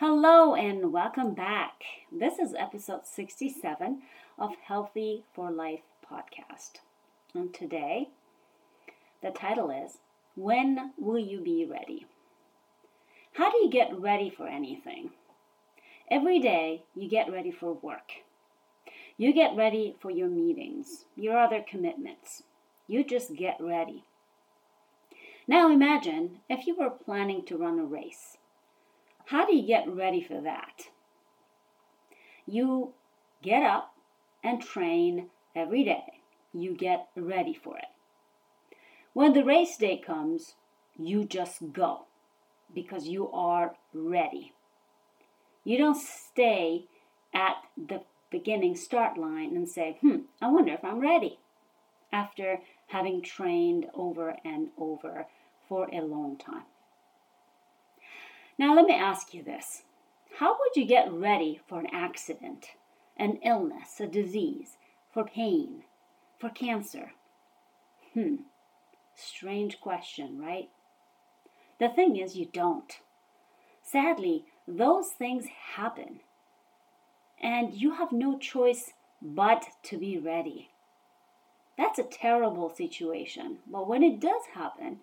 Hello and welcome back. This is episode 67 of Healthy for Life podcast. And today, the title is When Will You Be Ready? How do you get ready for anything? Every day, you get ready for work. You get ready for your meetings, your other commitments. You just get ready. Now imagine if you were planning to run a race. How do you get ready for that? You get up and train every day. You get ready for it. When the race day comes, you just go because you are ready. You don't stay at the beginning start line and say, hmm, I wonder if I'm ready after having trained over and over for a long time. Now, let me ask you this How would you get ready for an accident, an illness, a disease, for pain, for cancer? Hmm, strange question, right? The thing is, you don't. Sadly, those things happen, and you have no choice but to be ready. That's a terrible situation, but when it does happen,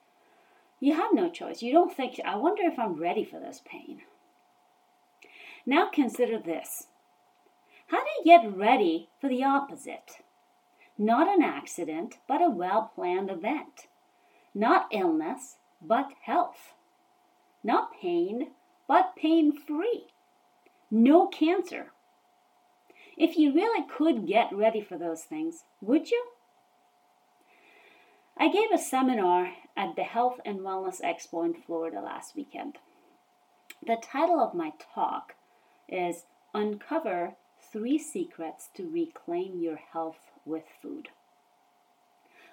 you have no choice. You don't think, I wonder if I'm ready for this pain. Now consider this. How do you get ready for the opposite? Not an accident, but a well planned event. Not illness, but health. Not pain, but pain free. No cancer. If you really could get ready for those things, would you? I gave a seminar at the Health and Wellness Expo in Florida last weekend. The title of my talk is Uncover Three Secrets to Reclaim Your Health with Food.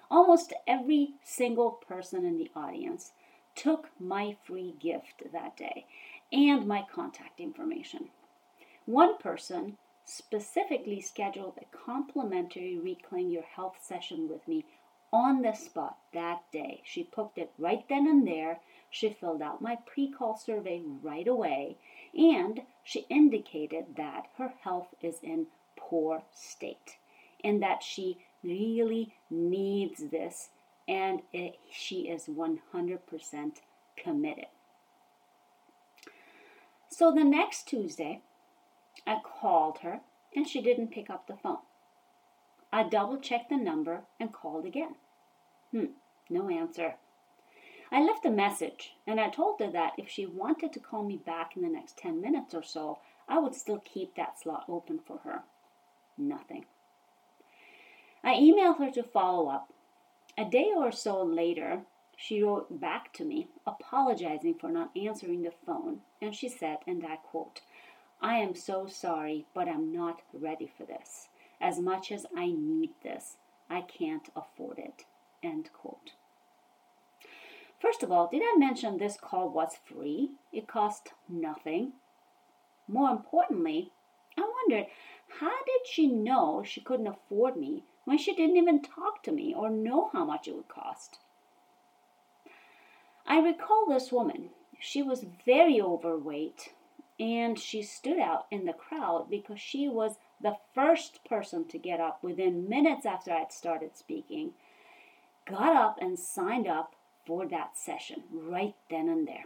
Almost every single person in the audience took my free gift that day and my contact information. One person specifically scheduled a complimentary Reclaim Your Health session with me on the spot that day. She booked it right then and there. She filled out my pre call survey right away, and she indicated that her health is in poor state and that she really needs this and it, she is 100% committed. So the next Tuesday, I called her and she didn't pick up the phone. I double checked the number and called again. Hmm, no answer. I left a message and I told her that if she wanted to call me back in the next 10 minutes or so, I would still keep that slot open for her. Nothing. I emailed her to follow up. A day or so later, she wrote back to me, apologizing for not answering the phone, and she said, and I quote, I am so sorry, but I'm not ready for this. As much as I need this, I can't afford it. End quote. First of all, did I mention this call was free? It cost nothing. More importantly, I wondered how did she know she couldn't afford me when she didn't even talk to me or know how much it would cost? I recall this woman. She was very overweight and she stood out in the crowd because she was the first person to get up within minutes after I'd started speaking got up and signed up for that session right then and there.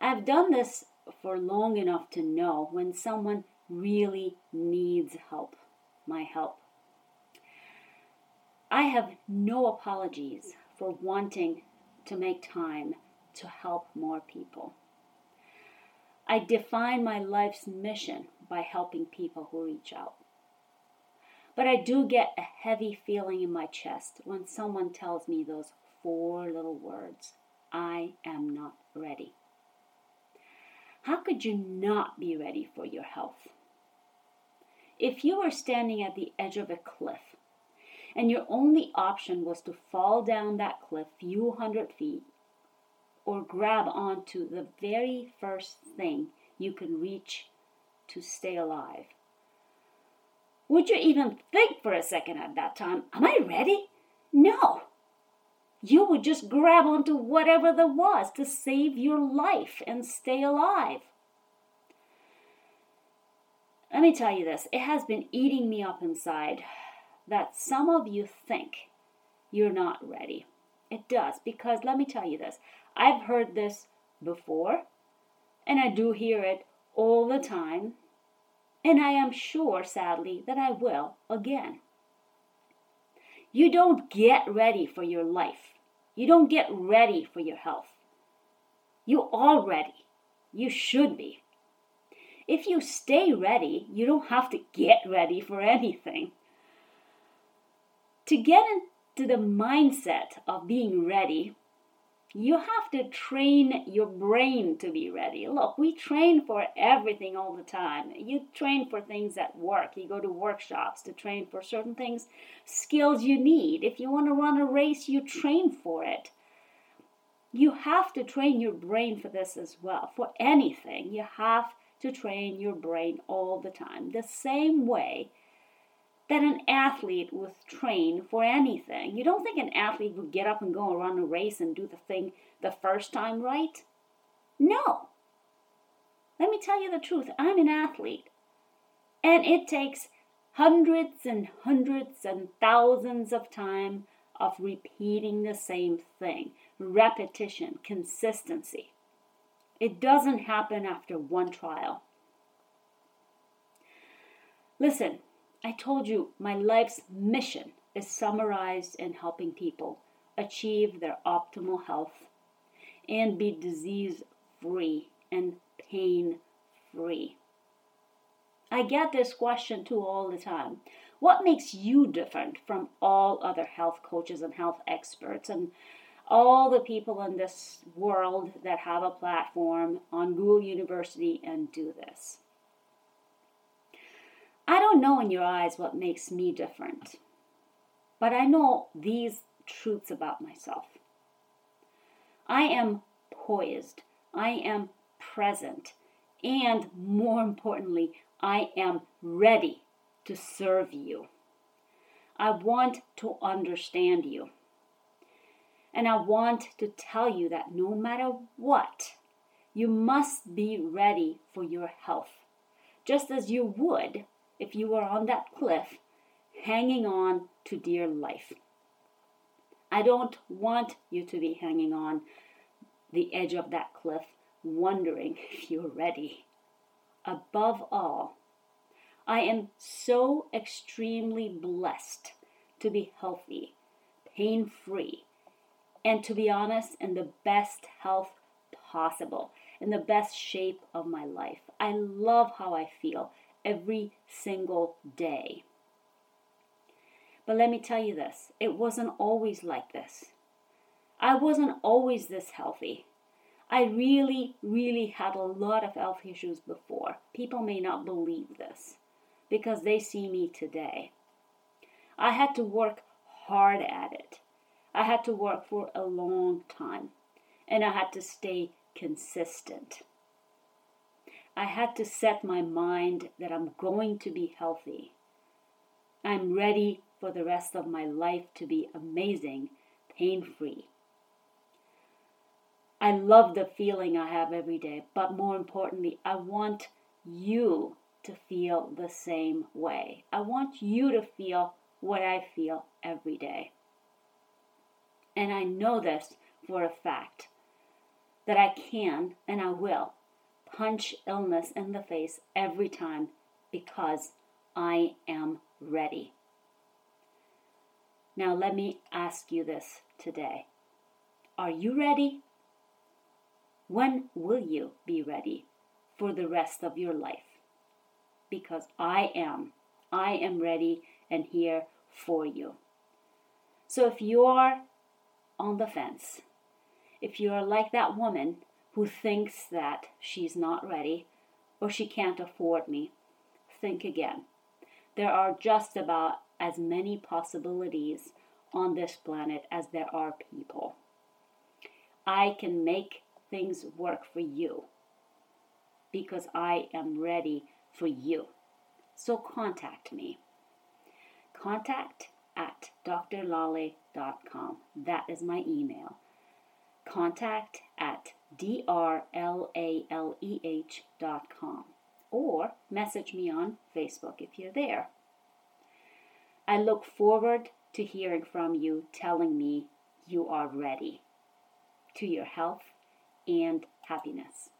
I've done this for long enough to know when someone really needs help, my help. I have no apologies for wanting to make time to help more people. I define my life's mission by helping people who reach out. But I do get a heavy feeling in my chest when someone tells me those four little words I am not ready. How could you not be ready for your health? If you were standing at the edge of a cliff and your only option was to fall down that cliff a few hundred feet or grab onto the very first thing you can reach to stay alive, would you even think for a second at that time, am I ready? No. you would just grab onto whatever there was to save your life and stay alive. Let me tell you this it has been eating me up inside that some of you think you're not ready. It does, because let me tell you this I've heard this before, and I do hear it all the time, and I am sure, sadly, that I will again. You don't get ready for your life. You don't get ready for your health. You are ready. You should be. If you stay ready, you don't have to get ready for anything. To get into the mindset of being ready, you have to train your brain to be ready. Look, we train for everything all the time. You train for things at work, you go to workshops to train for certain things, skills you need. If you want to run a race, you train for it. You have to train your brain for this as well. For anything, you have to train your brain all the time. The same way that an athlete would train for anything. You don't think an athlete would get up and go and run a race and do the thing the first time right? No. Let me tell you the truth I'm an athlete. And it takes hundreds and hundreds and thousands of time of repeating the same thing repetition, consistency. It doesn't happen after one trial. Listen, I told you my life's mission is summarized in helping people achieve their optimal health and be disease free and pain free. I get this question too all the time. What makes you different from all other health coaches and health experts and all the people in this world that have a platform on Google University and do this? Don't know in your eyes what makes me different, but I know these truths about myself. I am poised, I am present, and more importantly, I am ready to serve you. I want to understand you. And I want to tell you that no matter what, you must be ready for your health, just as you would if you were on that cliff hanging on to dear life. I don't want you to be hanging on the edge of that cliff, wondering if you're ready. Above all, I am so extremely blessed to be healthy, pain free, and to be honest, in the best health possible, in the best shape of my life. I love how I feel every single day. But let me tell you this it wasn't always like this. I wasn't always this healthy. I really, really had a lot of health issues before. People may not believe this because they see me today. I had to work hard at it. I had to work for a long time and I had to stay consistent. I had to set my mind that I'm going to be healthy. I'm ready for the rest of my life to be amazing, pain free. I love the feeling I have every day, but more importantly, I want you to feel the same way. I want you to feel what I feel every day. And I know this for a fact that I can and I will punch illness in the face every time because I am ready. Now, let me ask you this today Are you ready? When will you be ready for the rest of your life? Because I am. I am ready and here for you. So if you are on the fence, if you are like that woman who thinks that she's not ready or she can't afford me, think again. There are just about as many possibilities on this planet as there are people. I can make things work for you because I am ready for you. So contact me. Contact at drlaleh.com. That is my email. Contact at drlaleh.com or message me on Facebook if you're there. I look forward to hearing from you telling me you are ready to your health and happiness.